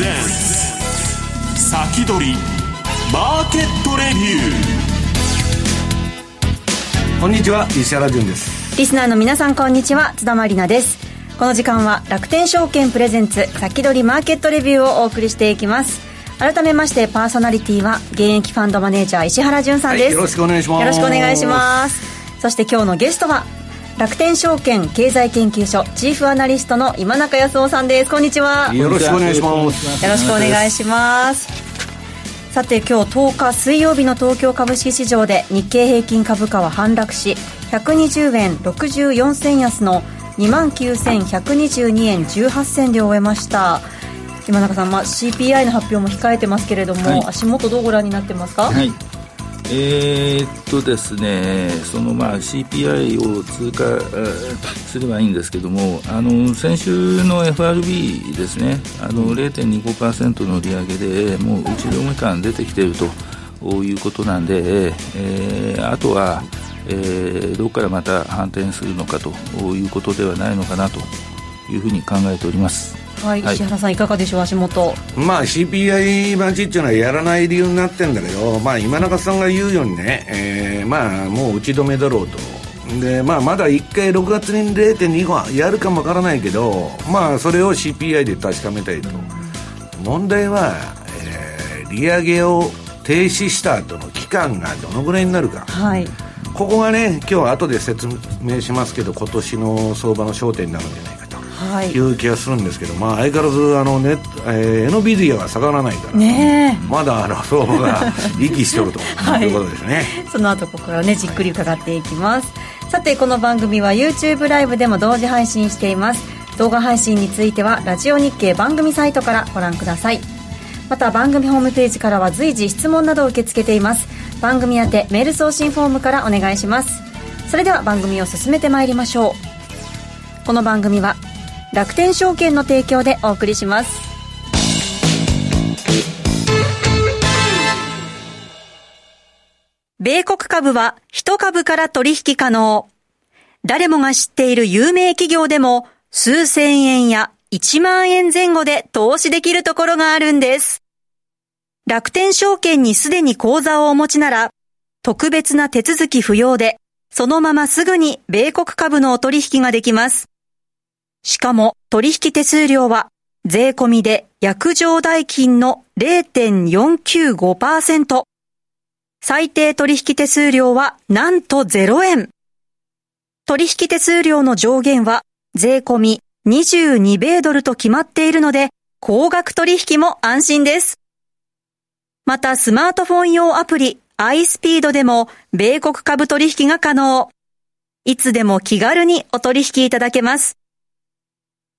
先取りマーケットレビュー。こんにちは石原潤です。リスナーの皆さんこんにちは。津田まりなです。この時間は楽天証券プレゼンツ先取りマーケットレビューをお送りしていきます。改めましてパーソナリティは現役ファンドマネージャー石原潤さんです、はい、よろしくお願いします。よろしくお願いします。そして今日のゲストは楽天証券経済研究所チーフアナリストの今中康夫さんです。こんにちは。よろしくお願いします。よろしくお願いします。さて今日10日水曜日の東京株式市場で日経平均株価は反落し120円64銭安の2万9122円18銭で終えました。今中さん、まあ、CPI の発表も控えてますけれども、はい、足元どうご覧になってますか、はいえー、っとですね、そのまあ CPI を通過すればいいんですけども、あの先週の FRB ですね、あの0.25%の利上げでもう打ち止め感出てきているということなんで、えー、あとは、えー、どこからまた反転するのかということではないのかなというふうに考えております。はい、石原さんいかがでしょう足元。まあ CPI 待ちっていうのはやらない理由になってるんだけどまあ今中さんが言うようにね、えー、まあもう打ち止めだろうと。でまあまだ1回6月に0.25やるかもわからないけどまあそれを CPI で確かめたいと。問題は、えー、利上げを停止した後の期間がどのぐらいになるか、はい、ここがね今日は後で説明しますけど今年の相場の焦点になるんじゃないい、いう気がするんですけど、まあ、相変わらずあのネ、えー、エノビディアが下がらないから、ね、まだあの相場が息しておるということですね、はい、その後ここからねじっくり伺っていきます、はい、さてこの番組は YouTube ライブでも同時配信しています。動画配信についてはラジオ日経番組サイトからご覧ください。また番組ホームページからは随時質問などを受け付けています。番組宛てメール送信フォームからお願いします。それでは番組を進めてまいりましょう。この番組は楽天証券の提供でお送りします米国株は1株から取引可能誰もが知っている有名企業でも数千円や1万円前後で投資できるところがあるんです。楽天証券にすでに口座をお持ちなら、特別な手続き不要で、そのまますぐに米国株のお取引ができます。しかも取引手数料は税込みで約定代金の0.495%。最低取引手数料はなんと0円。取引手数料の上限は税込み22米ドルと決まっているので、高額取引も安心です。またスマートフォン用アプリ iSpeed でも米国株取引が可能。いつでも気軽にお取引いただけます。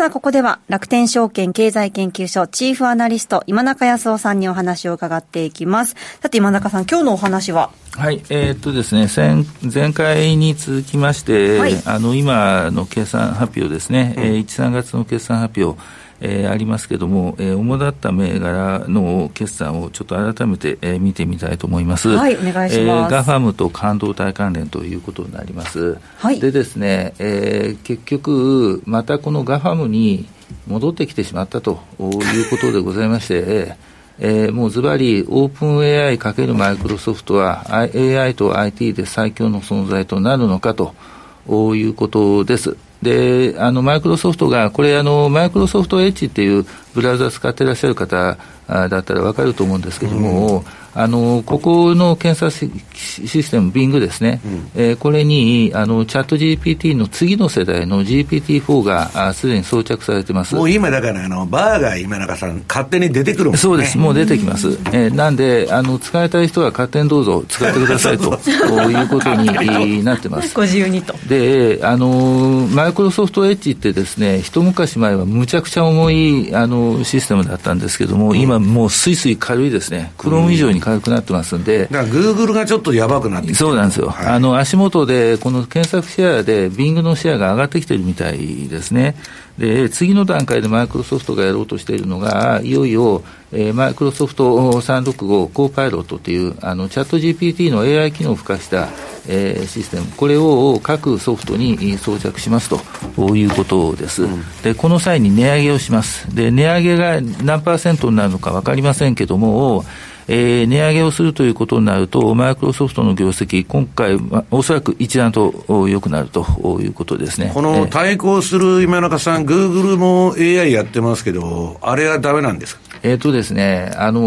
さあ、ここでは楽天証券経済研究所チーフアナリスト今中康夫さんにお話を伺っていきます。さて今中さん、今日のお話は？はい、えー、っとですね、前前回に続きまして、はい、あの今の決算発表ですね、うん、えー、1、3月の決算発表、えー、ありますけれども、えー、主だった銘柄の決算をちょっと改めて、えー、見てみたいと思います。はい、お願いします。えー、ガファムと半導体関連ということになります。はい。でですね、えー、結局、またこのガファムに戻ってきてしまったということでございまして、えー、もうズバリ、オープン AI かけるマイクロソフトは AI と IT で最強の存在となるのかということです。で、あの、マイクロソフトが、これ、あの、マイクロソフトエッジっていうブラウザ使ってらっしゃる方だったら分かると思うんですけども、うんあのここの検査システム、Bing ですね、うん、えー、これにあのチャット GPT の次の世代の GPT-4 がすでに装着されてます。もう今、だからあのバーガー今中さん、勝手に出てくるもん、ね、そうです、もう出てきます、えー、なんであの、使いたい人は勝手にどうぞ使ってくださいと いうことになってます。ご自由にと。であのマイクロソフトエッジってですね、一昔前はむちゃくちゃ重いあのシステムだったんですけども、今、もうすいすい軽いですね、クローム以上に軽くなってますんで、だからグーグルがちょっとやばくなってきてそうなんですよ、はい、あの足元で、この検索シェアで、ビングのシェアが上がってきてるみたいですね。で次の段階でマイクロソフトがやろうとしているのが、いよいよ、えー、マイクロソフト365コーパイロットというあのチャット GPT の AI 機能を付加した、えー、システム、これを各ソフトに装着しますということです、うん、でこの際に値上げをします、で値上げが何パーセントになるのか分かりませんけども、えー、値上げをするということになると、マイクロソフトの業績、今回、おそらく一段と良くなるということですね。この対抗する今中さん、グーグルも AI やってますけど、あれはだめなんですか？えっ、ー、とですね、あの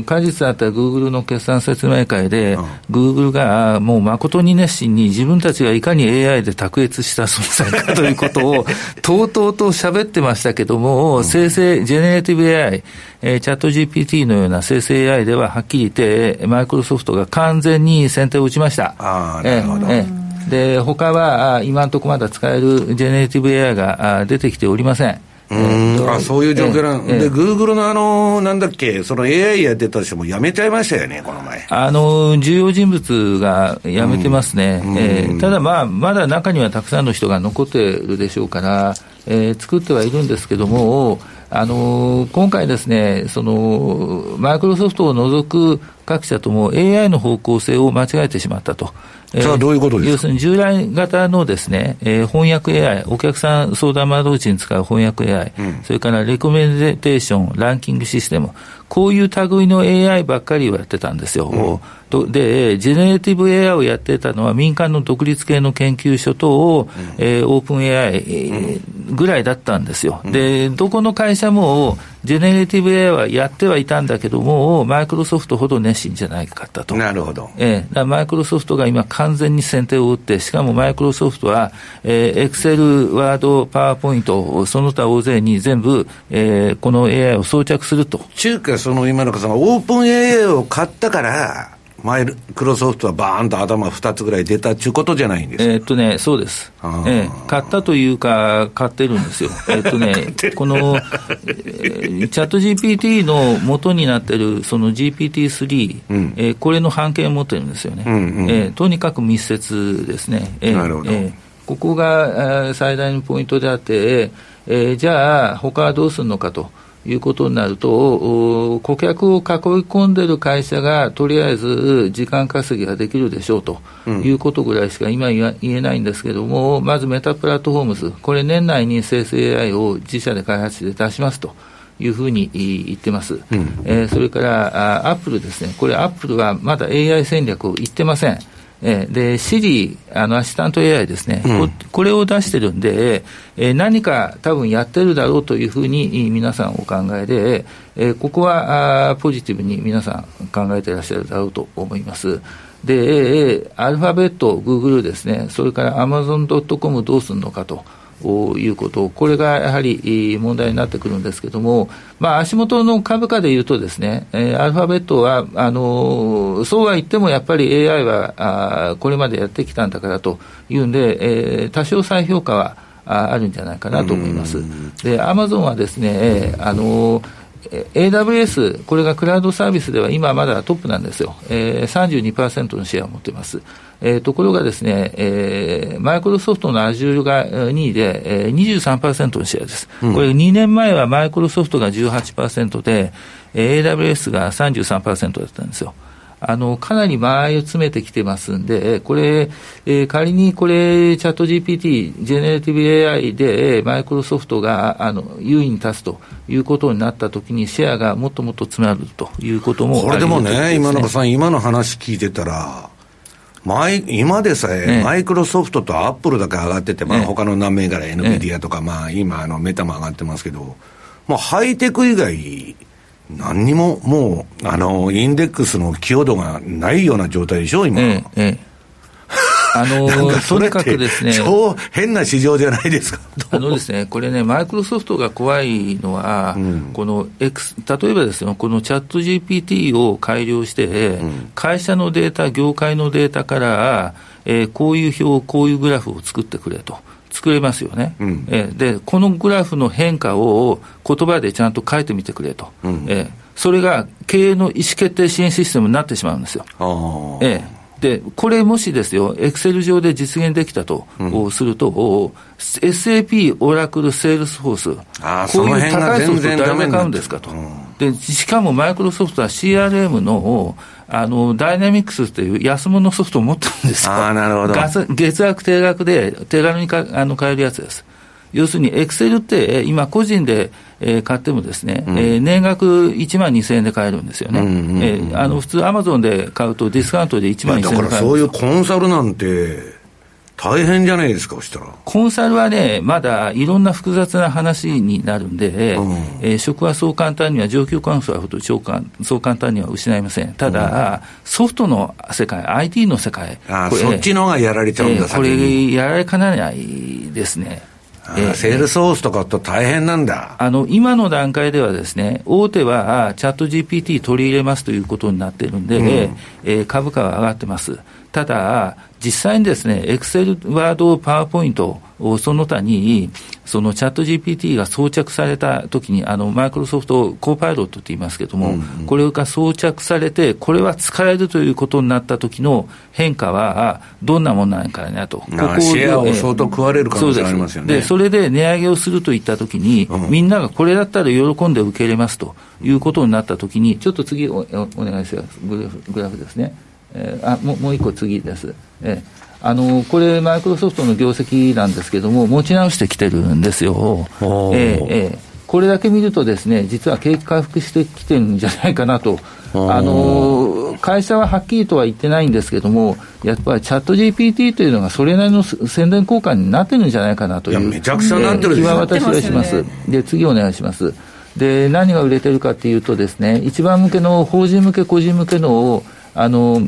ー、果実あったグーグルの決算説明会で、グーグルがもう誠に熱心に自分たちがいかに AI で卓越した存在かということを、とうとうと喋ってましたけども、うん、生成、ジェネレティブ AI、えー、チャット GPT のような生成 AI でははっきり言って、マイクロソフトが完全に先手を打ちました。あなるほど。えー、で、他は今のところまだ使えるジェネレティブ AI が出てきておりません。うんあそういう状況なん、ええ、で、グーグルのあの、なんだっけ、その AI やってた人も辞めちゃいましたよね、この前。あの、重要人物が辞めてますね。うん、えー、ただまあ、まだ中にはたくさんの人が残ってるでしょうから、えー、作ってはいるんですけども、あの今回ですね、そのマイクロソフトを除く各社とも AI の方向性を間違えてしまったと。それはどういうことですか、要するに従来型のですね、えー、翻訳 AI、お客さん相談窓口に使う翻訳 AI、うん、それからレコメンテーション、ランキングシステム、こういう類の AI ばっかりをやってたんですよ。うんとで、ジェネレティブ AI をやってたのは民間の独立系の研究所と、うん、えー、オープン AI ぐらいだったんですよ。うん、で、どこの会社も、ジェネレティブ AI はやってはいたんだけども、マイクロソフトほど熱心じゃないかったと。なるほど。えー、マイクロソフトが今完全に先手を打って、しかもマイクロソフトは、えー、エクセル、ワード、パワーポイント、その他大勢に全部、えー、この AI を装着すると。中華その今のさんがオープン AI を買ったから、マイクロソフトはバーンと頭2つぐらい出たっていうことじゃないんですえー、っとね、そうです。えー、買ったというか、買ってるんですよ。えー、っとね、この、えー、チャット GPT の元になってる、その GPT-3、うん、えー、これの半径を持ってるんですよね。うんうん、えー、とにかく密接ですね。えー、なるほど。えー、ここが最大のポイントであって、えー、じゃあ、他はどうするのかと。いうことになると、顧客を囲い込んでる会社がとりあえず時間稼ぎができるでしょうということぐらいしか今言えないんですけれども、まずメタプラットフォームズ、これ年内に生成 AI を自社で開発して出しますと。いうふうに言ってます、うん、えー、それからアップルですね、これ、アップルはまだ AI 戦略を言ってません。えー、で、シリ、あの、アシスタント AI ですね、うん、ここれを出してるんで、えー、何か多分やってるだろうというふうに皆さんお考えで、えー、ここはあポジティブに皆さん考えていらっしゃるだろうと思います。で、アルファベット、グーグルですね、それからアマゾンドットコムどうするのかと。いうこと、これがやはり問題になってくるんですけれども、まあ、足元の株価でいうとですね、えー、アルファベットは、あのそうは言ってもやっぱり AI はあこれまでやってきたんだからというんで、えー、多少再評価はああるんじゃないかなと思います。で、アマゾンはですね、あの AWS、これがクラウドサービスでは今まだトップなんですよ。えー、32%のシェアを持っています。えー、ところがですね、えー、マイクロソフトの Azure が2位で、えー、23%のシェアです。うん、これ2年前はマイクロソフトが18%で、えー、AWS が33%だったんですよ。あの、かなり間合いを詰めてきてますんで、これ、えー、仮にこれ、チャット GPT、ジェネレティブ AI で、マイクロソフトが、あの、優位に立つということになったときに、シェアがもっともっと詰まるということも、これでもね、今中さん、今の話聞いてたら、前今でさえ、マイクロソフトとアップルだけ上がってて、まあ他の何銘柄、NVIDIA とか、まあ今、あのメタも上がってますけど、もうハイテク以外、何にももう、あの、インデックスの寄与度がないような状態でしょ、今。ええ、ええ。あの とにかくですね、超変な市場じゃないですか。あのですね、これね、マイクロソフトが怖いのは、うん、この X、例えばですよ、このチャット GPT を改良して、うん、会社のデータ、業界のデータから、えー、こういう表、こういうグラフを作ってくれと。作れますよね、うん、えー、でこのグラフの変化を言葉でちゃんと書いてみてくれと、うん、えー、それが経営の意思決定支援システムになってしまうんですよ。えーで、これもしですよ、エクセル上で実現できたと、うん、すると、SAP、オラクル、セールスフォース、こういう高いソフト誰が買うんですかと。で、しかもマイクロソフトは CRM の、あの、ダイナミックスっていう安物ソフトを持ってるんですよ。あなるほど。月額定額で手軽にかあの買えるやつです。要するに、エクセルって、今、個人で、えー、買ってもですね、うん、えー、年額1万2000円で買えるんですよね。えあの普通、アマゾンで買うと、ディスカウントで1万2000円で買えるだからそういうコンサルなんて、大変じゃないですか、そしたら。コンサルはね、まだいろんな複雑な話になるんで、うん、えー、職はそう簡単には、上級コンサルほどそう簡単には失いません。ただ、うん、ソフトの世界、IT の世界、あそっちのがやられちゃうんだ、えー、これ、やられかねないですね。えー、セールスソースとかと大変なんだ。あの、今の段階ではですね、大手はチャット GPT 取り入れますということになっているんで、うん、えー、株価は上がってます。ただ、実際にですね、エクセル、ワード、パワーポイント、その他に、そのチャット GPT が装着されたときに、あの、マイクロソフトコーパイロットって言いますけれども、うんうん、これが装着されて、これは使えるということになった時の変化は、どんなものなのかなと。ここシェアを相当食われる可能性ありますよね。で、それで値上げをするといったときに、うん、みんながこれだったら喜んで受け入れますということになったときに、ちょっと次おお願いします。グラフグラフですね。えー、あもうもう一個次です。えーあのこれ、マイクロソフトの業績なんですけども、持ち直してきてるんですよ。えー、えー、これだけ見るとですね、実は景気回復してきてるんじゃないかなと。あの会社ははっきりとは言ってないんですけども、やっぱりチャット GPT というのがそれなりの宣伝効果になってるんじゃないかなという、いめちゃくちゃなってる気は私はします。で、次お願いします。で、何が売れてるかというとですね、一番向けの、法人向け、個人向けの、あの、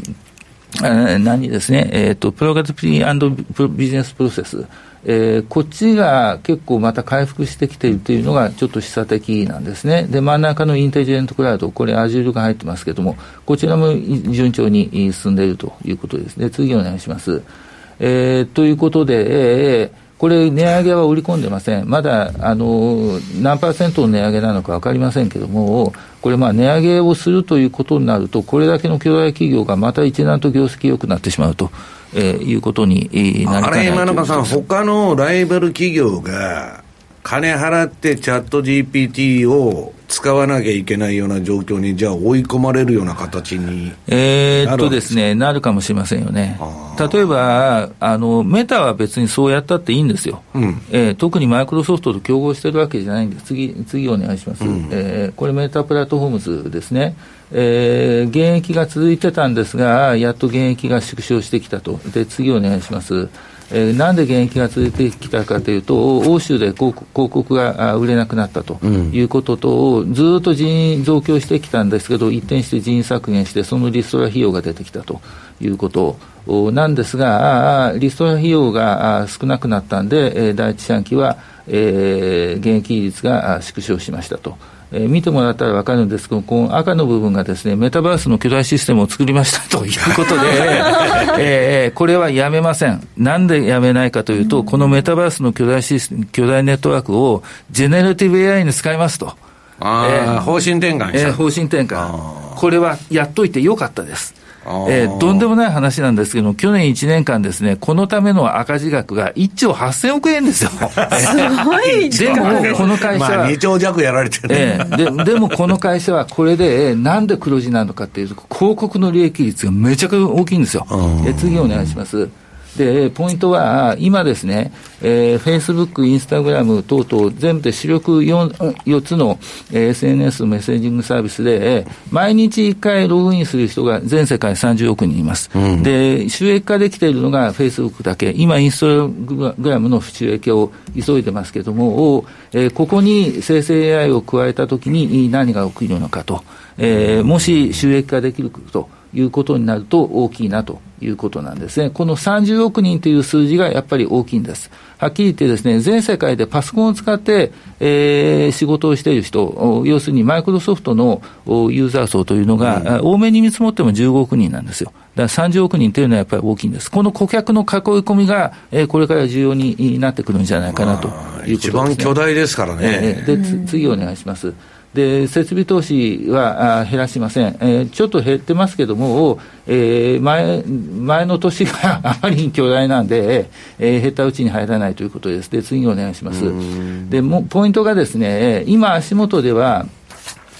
何ですね、えっ、ー、と、プログラティビジネスプロセス。えー、こっちが結構また回復してきているというのがちょっと示唆的なんですね。で、真ん中のインテリジェントクラウド、これ Azure が入ってますけれども、こちらも順調に進んでいるということですね。次お願いします。えー、ということで、えー、これ、値上げは売り込んでません。まだ、あの、何パーセントの値上げなのか分かりませんけれども、これ、まあ、値上げをするということになると、これだけの巨大企業がまた一段と業績良くなってしまうと、えー、いうことになりかねないあれ、今中さん、他のライバル企業が、金払ってチャット GPT を使わなきゃいけないような状況に、じゃあ追い込まれるような形にえー、っとですね、なるかもしれませんよね。例えばあの、メタは別にそうやったっていいんですよ、うん、えー、特にマイクロソフトと競合してるわけじゃないんで、次、次お願いします、うん、えー、これ、メタプラットフォームズですね。えー、現役が続いてたんですが、やっと現役が縮小してきたと。で、次お願いします。えー、なんで現役が続いてきたかというと、欧州で広告が売れなくなったということと、うん、ずっと人員増強してきたんですけど、一転して人員削減して、そのリストラ費用が出てきたということなんですが、リストラ費用が少なくなったんで、第一四半期は、えー、現役率が縮小しましたと。えー、見てもらったら分かるんですけど、この赤の部分がですね、メタバースの巨大システムを作りましたという ことで、えー、これはやめません。なんでやめないかというと、このメタバースの巨大システム、巨大ネットワークをジェネラティブ AI に使いますと。あえー、方針転換えー、方針転換。これはやっといてよかったです。えー、とんでもない話なんですけど、去年1年間ですね、このための赤字額が1兆8000億円ですよ。すごいでも、この会社は、まあ、2兆弱やられてる、ね、えー、で。でも、この会社はこれで、なんで黒字なのかっていうと、広告の利益率がめちゃくちゃ大きいんですよ。え次お願いします。で、ポイントは、今ですね、えー、Facebook、Instagram 等々、全部で主力 4, 4つの、えー、SNS メッセージングサービスで、毎日1回ログインする人が全世界30億人います。うん、で、収益化できているのが Facebook だけ、今、インスタグラムの収益を急いでますけれども、えー、ここに生成 AI を加えたときに何が起きるのかと、えー、もし収益化できると。いうことになると大きいなということなんですね。この30億人という数字がやっぱり大きいんです。はっきり言ってですね、全世界でパソコンを使って、えー、仕事をしている人、要するにマイクロソフトのユーザー層というのが、うん、多めに見積もっても15億人なんですよ。だから30億人というのはやっぱり大きいんです。この顧客の囲い込みが、えー、これから重要になってくるんじゃないかなということです、ね、一番巨大ですからね。えー、で、次お願いします。で設備投資は減らしません、えー、ちょっと減ってますけども、えー、前前の年が あまりに巨大なんで、えー、減ったうちに入らないということです、で次お願いします。でもポイントがですね、今、足元では、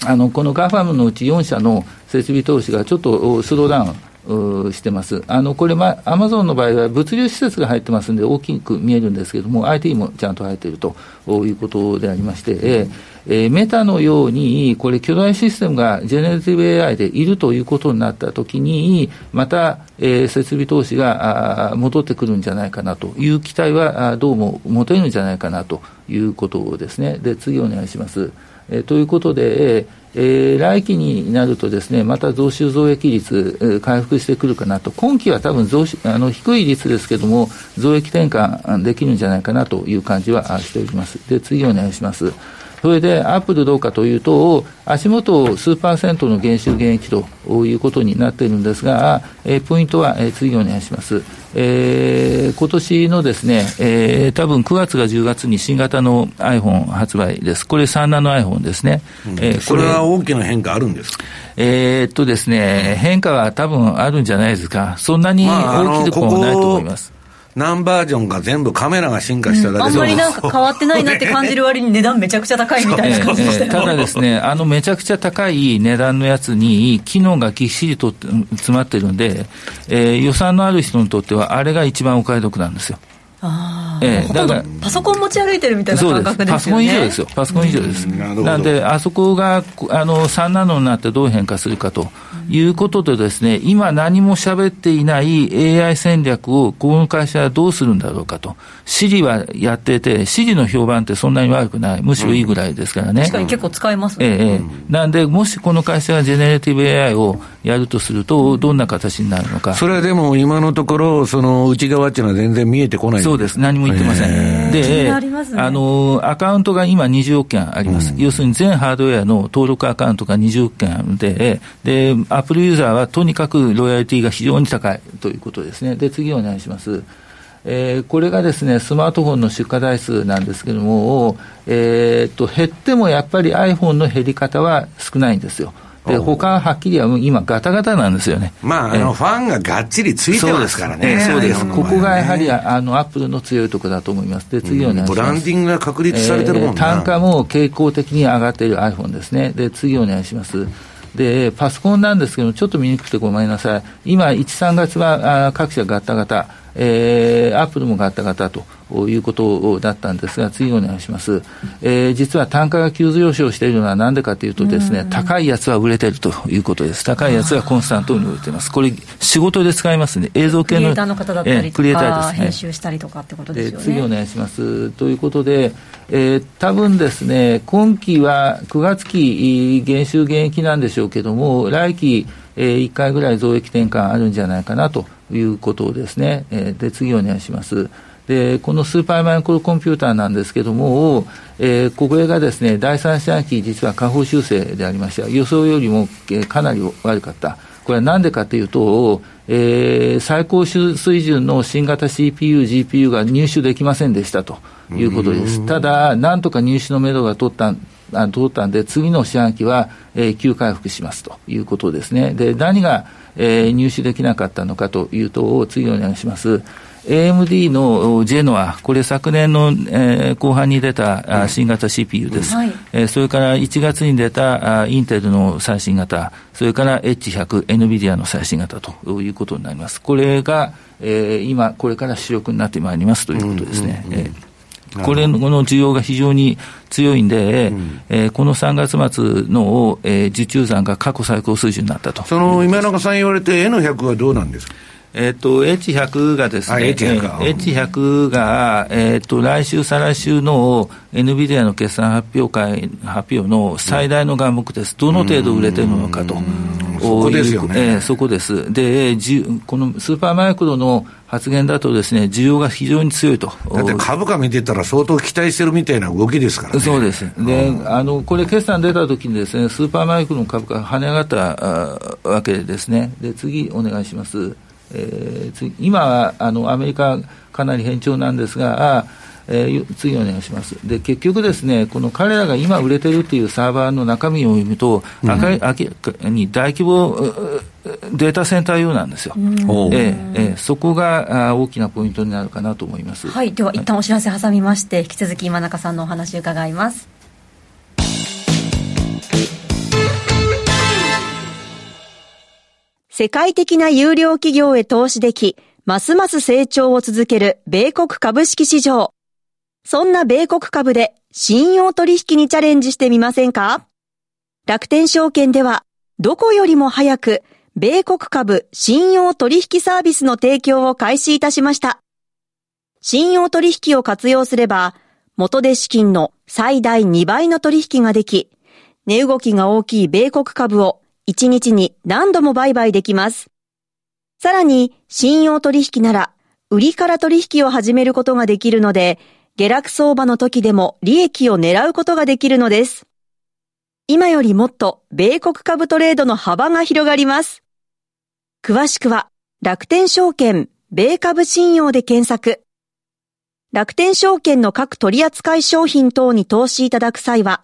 あのこのガファムのうち4社の設備投資がちょっとスローダウン。してます。あの、これ、ま、アマゾンの場合は物流施設が入ってますんで大きく見えるんですけれども、IT もちゃんと入っているということでありまして、えー、メタのように、これ巨大システムがジェネラティブ AI でいるということになったときに、また、えー、設備投資が戻ってくるんじゃないかなという期待はどうも持てるんじゃないかなということですね。で、次お願いします。え、ということで、えー、来期になるとですね、また増収増益率、えー、回復してくるかなと、今期は多分増あの低い率ですけれども、増益転換できるんじゃないかなという感じはしております。で、次お願いします。それで、アップルどうかというと、足元数パーセントの減収減益ということになっているんですが、えー、ポイントは、えー、次お願いします。えー、今年のですね、えー、多分9月が10月に新型の iPhone 発売です。これ3ナノ iPhone ですね。うん、えー、これは大きな変化あるんですか？えー、っとですね、変化は多分あるんじゃないですか。そんなに大きくもないと思います。何バージョンか全部カメラが進化しただけで、うん、あんまりなんか変わってないなって感じる割に値段めちゃくちゃ高いみたいな感じで。した、えー、ただですね、あのめちゃくちゃ高い値段のやつに機能がぎっしりと詰まってるんで、えー、予算のある人にとってはあれが一番お買い得なんですよ。あええ、だからパソコン持ち歩いてるみたいな感覚ですよね。パソコン以上ですよ。パソコン以上です。なんで、あそこがあの3ナノになってどう変化するかということでですね、今何も喋っていない AI 戦略をこの会社はどうするんだろうかと。シリはやってて、シリの評判ってそんなに悪くない。むしろいいぐらいですからね。確かに結構使えますね。ええ、なんで、もしこの会社がジェネラティブ AI をやるとすると、どんな形になるのか。それはでも今のところ、その内側っていうのは全然見えてこないそうです。何も言ってません。で、あ、ね、の、アカウントが今20億件あります。うん、要するに全ハードウェアの登録アカウントが20億件あるので、で、アップルユーザーはとにかくロイヤリティが非常に高いということですね。で、次お願いします。えー、これがですね、スマートフォンの出荷台数なんですけれども、えー、っと、減ってもやっぱり iPhone の減り方は少ないんですよ。で、他ははっきりは今、ガタガタなんですよね。まあ、あの、ファンががっちりついてますからね。そうです。ここがやはり、あの、アップルの強いところだと思います。で、次お願いします。ブランディングが確立されてるもんな、単価も傾向的に上がっている iPhone ですね。で、次お願いします。で、パソコンなんですけど、ちょっと見にくくてごめんなさい。今、1、3月はあ各社ガタガタ。えー、アップルもガタガタということだったんですが、次お願いします。えー、実は単価が急上昇しているのはなんでかというとですね、高いやつは売れてるということです。高いやつはコンスタントに売れています。これ、仕事で使いますね。映像系の。クリエイターの方だったりとか、えー、クリエイターですね。編集したりとかってことですよね。次お願いします。ということで、えー、多分ですね、今期は9月期減収減益なんでしょうけども、来期、えー、1回ぐらい増益転換あるんじゃないかなということですね。えー、で、次お願いします。で、このスーパーマイクロコンピューターなんですけども、えー、これがですね、第三四半期、実は下方修正でありました。予想よりも、えー、かなり悪かった。これはなんでかというと、えー、最高水準の新型 CPU、GPU が入手できませんでしたということです。ただ、なんとか入手のめどが取ったあ通ったんで、次の四半期は、えー、急回復しますということですね。で、何が、えー、入手できなかったのかというと、次お願いします。AMD のジェノア、これ昨年の、えー、後半に出た、新型 CPU です、はい、えー、それから1月に出たあインテルの最新型、それから H100、NVIDIA の最新型ということになります。これが、えー、今、これから主力になってまいりますということですね。うんうんうんえーこれの需要が非常に強いんで、うん、えー、この3月末の、えー、受注残が過去最高水準になったと。その今中さん言われて N100 はどうなんですか？えっ、と、H100 がですね、H100, H100 が、えっ、と、来週、再来週の NVIDIA の決算発表会、発表の最大の眼目です。どの程度売れてるのかと。そこですよね。えー、そこです。で、じこのスーパーマイクロの発言だとですね、需要が非常に強いと。だって株価見てたら相当期待してるみたいな動きですからね。そうです。で、あの、これ決算出た時にですね、スーパーマイクロの株価が跳ね上がったわけですね。で、次お願いします。えー、今はあのアメリカ、かなり変調なんですが、あえー、次お願いします。で結局ですね、この彼らが今売れてるっていうサーバーの中身を見ると、うん、明らかに大規模データセンター用なんですよ、うん、えー、えー、そこがあ大きなポイントになるかなと思います。はい、では一旦お知らせ挟みまして、引き続き今中さんのお話伺います。世界的な有料企業へ投資でき、ますます成長を続ける米国株式市場。そんな米国株で信用取引にチャレンジしてみませんか？楽天証券では、どこよりも早く、米国株信用取引サービスの提供を開始いたしました。信用取引を活用すれば、元で資金の最大2倍の取引ができ、値動きが大きい米国株を1日に何度も売買できます。さらに、信用取引なら、売りから取引を始めることができるので、下落相場の時でも利益を狙うことができるのです。今よりもっと米国株トレードの幅が広がります。詳しくは、楽天証券、米株信用で検索。楽天証券の各取扱商品等に投資いただく際は、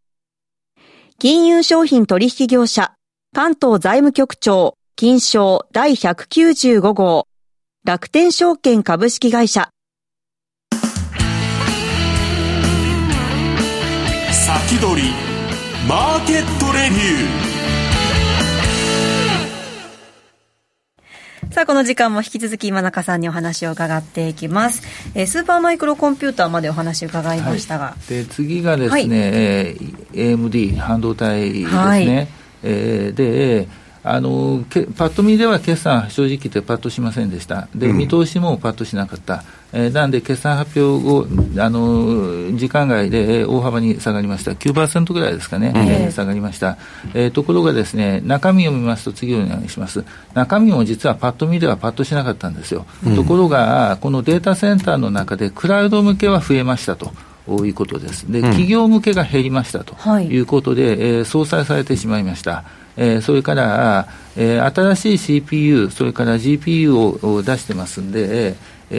金融商品取引業者、関東財務局長、金賞第195号、楽天証券株式会社。先取り、マーケットレビュー。さあ、この時間も引き続き今中さんにお話を伺っていきます。えー、スーパーマイクロコンピューターまでお話を伺いましたが。はい、で次がですね、はい、えー、AMD 半導体ですね。はい、えー、で、あのパッと見では決算、正直言ってパッとしませんでした、で、見通しもパッとしなかった、えー、なんで決算発表後、あの時間外で大幅に下がりました、9%ぐらいですかね、えー、下がりました、えー、ところがですね、中身を見ますと、次お願いします、中身も実はパッと見ではパッとしなかったんですよ、うん、ところが、このデータセンターの中で、クラウド向けは増えましたと。いうことです。で、企業向けが減りましたとい。うことで、うんはい、えー、相殺されてしまいました。えー、それから、えー、新しい CPU、それから GPU を出してますんで、え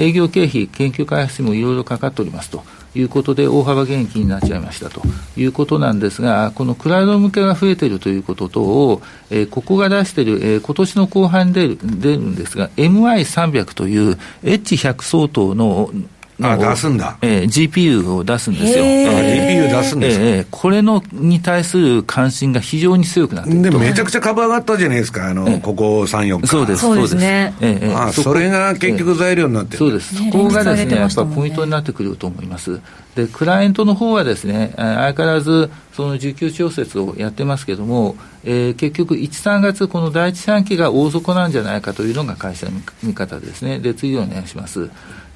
ー、営業経費、研究開発費もいろいろかかっておりますと。いうことで、大幅減益になっちゃいましたと。いうことなんですが、このクラウド向けが増えているということと、えー、ここが出している、えー、今年の後半に出る出るんですが、MI300 という H100 相当のあ出すんだ、えー、GPU を出すんですよ。GPU 出すんですか、えー、これのに対する関心が非常に強くなってでめちゃくちゃ株上がったじゃないですか、あの、えー、ここ3、4日。そうです、そうです。ね、えー、あそれが結局材料になってる、そうです。そこがですね、やっぱポイントになってくると思います。で、クライアントの方はですね、相変わらず、その需給調節をやってますけれども、えー、結局、1、3月、この第一四半期が大底なんじゃないかというのが会社の見方ですね。で、次お願いします。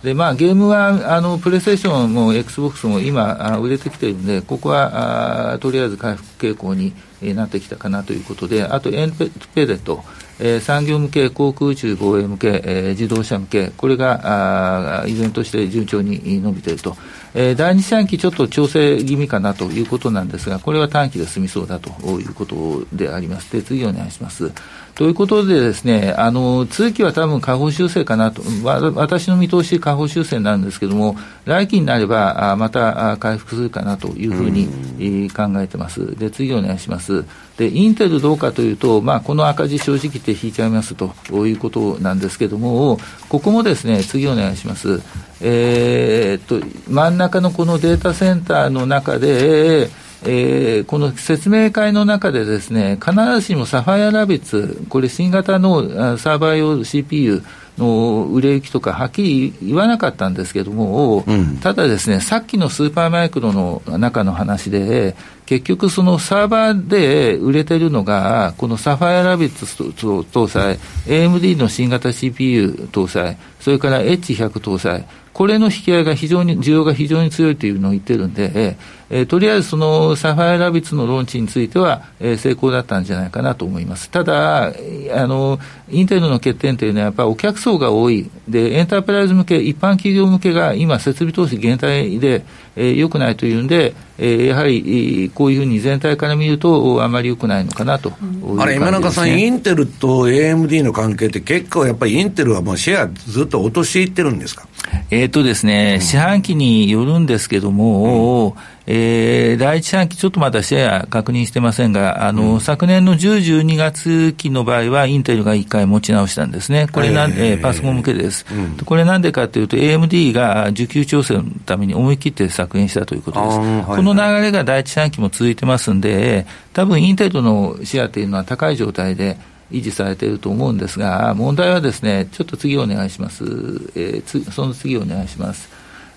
でまあ、ゲームはあのプレイステーションも XBOX も今、あ売れてきているので、ここはあとりあえず回復傾向になってきたかなということで、あとエンペレット、えー、産業向け、航空宇宙防衛向け、えー、自動車向け、これがあ依然として順調に伸びていると。えー、第二四半期ちょっと調整気味かなということなんですが、これは短期で済みそうだということであります。で、次お願いします。ということでですね、あの、通期は多分下方修正かなと、私の見通し下方修正なんですけれども、来期になれば、あまた回復するかなというふうに、え考えてます。で、次お願いします。で、インテルどうかというと、まあ、この赤字正直言って引いちゃいますということなんですけれども、ここもですね、次お願いします。えー、っと、真ん中のこのデータセンターの中で、えー、この説明会の中でですね、必ずしもサファイアラビッツ、これ新型のサーバー用 CPU の売れ行きとかはっきり言わなかったんですけども、うん、ただですね、さっきのスーパーマイクロの中の話で、結局そのサーバーで売れてるのが、このサファイアラビッツ搭載、AMD の新型 CPU 搭載、それから H100 搭載、これの引き合いが非常に、需要が非常に強いというのを言ってるんで、えー、とりあえずそのサファイアラビッツのローンチについては、えー、成功だったんじゃないかなと思います。ただ、あの、インテルの欠点というのはやっぱりお客層が多い。で、エンタープライズ向け、一般企業向けが今設備投資減退で、えー、良くないというんで、えー、やはりこういうふうに全体から見ると、あまり良くないのかなと、ね、あれ、今中さん、インテルと AMD の関係って、結構やっぱりインテルはもうシェアずっと落としていってるんですか？えっ、ー、とですね、四半期によるんですけども、うん、えー、第一四半期、ちょっとまだシェア確認してませんが、あの、うん、昨年の10、12月期の場合は、インテルが1回持ち直したんですね。これなん、えー、パソコン向けです、うん、これなんでかというと、AMD が需給調整のために思い切って削減したということです。この流れが第一四半期も続いてますんで、多分インテルのシェアというのは高い状態で、維持されていると思うんですが、問題はですね、ちょっと次お願いします。えー、その次お願いします。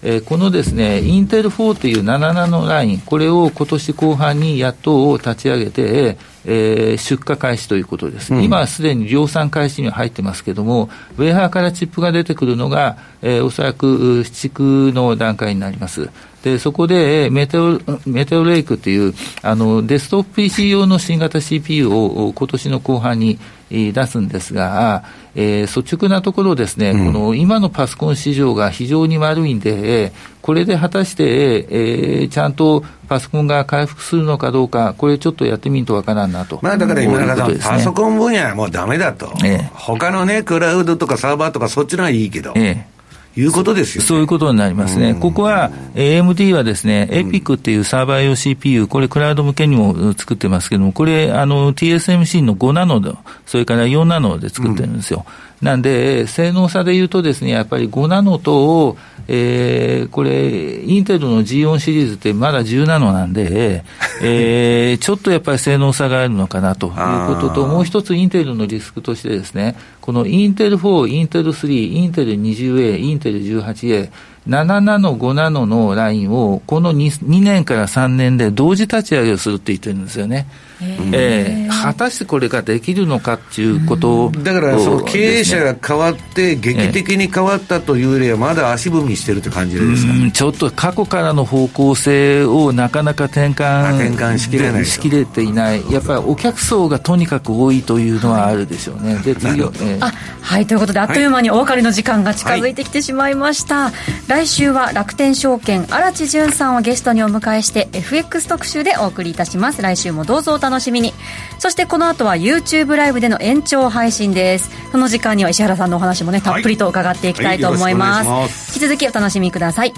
えー、このですね、インテル4という7ナノライン、これを今年後半にやっと立ち上げて、えー、出荷開始ということです。うん、今すでに量産開始には入ってますけれども、ウェーハーからチップが出てくるのが、えー、おそらく試蓄の段階になります。で、そこでメテオ、メテオレイクという、あの、デスクトップ PC 用の新型 CPU を今年の後半に出すんですが、えー、率直なところですね、うん、この今のパソコン市場が非常に悪いんで、これで果たして、えー、ちゃんとパソコンが回復するのかどうか、これちょっとやってみんとわからんなと。まあだから今中さん、ね、パソコン分野はもうだめだと。ええ、他のね、クラウドとかサーバーとかそっちのはいいけど。ええいうことですよ、ね、そういうことになりますね。ここは AMD はですね、エピックっていうサーバー用 CPU、これクラウド向けにも作ってますけども、これあの TSMC の5ナノそれから4ナノで作ってるんですよ。うんなんで、性能差で言うとですね、やっぱり5ナノと、えー、これ、インテルの G4 シリーズってまだ10ナノなんで、えー、ちょっとやっぱり性能差があるのかなということと、もう一つインテルのリスクとしてですね、このインテル4、インテル3、インテル 20A、インテル 18A、7ナノ、5ナノのラインを、この 2, 2年から3年で同時立ち上げをするって言ってるんですよね。えー、果たしてこれができるのかっていうことを、だからその経営者が変わって、劇的に変わったというよりは、まだ足踏みしてるって感じですか、ちょっと過去からの方向性をなかなか転換転換しきれないしきれていない、やっぱりお客層がとにかく多いというのはあるでしょうね。で次は、えー、あはいということで、あっという間にお別れの時間が近づいてきてしまいました。はい、来週は楽天証券荒地潤さんをゲストにお迎えして FX 特集でお送りいたします。来週もどうぞお楽しみに。そしてこの後は YouTube ライブでの延長配信です。その時間には石原さんのお話もねたっぷりと伺っていきたいと思います。はいはい、引き続きお楽しみください。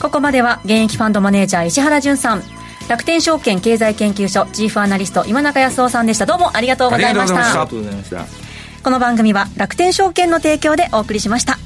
ここまでは現役ファンドマネージャー石原潤さん。楽天証券経済研究所チーフアナリスト今中康夫さんでした。どうもありがとうございました。この番組は楽天証券の提供でお送りしました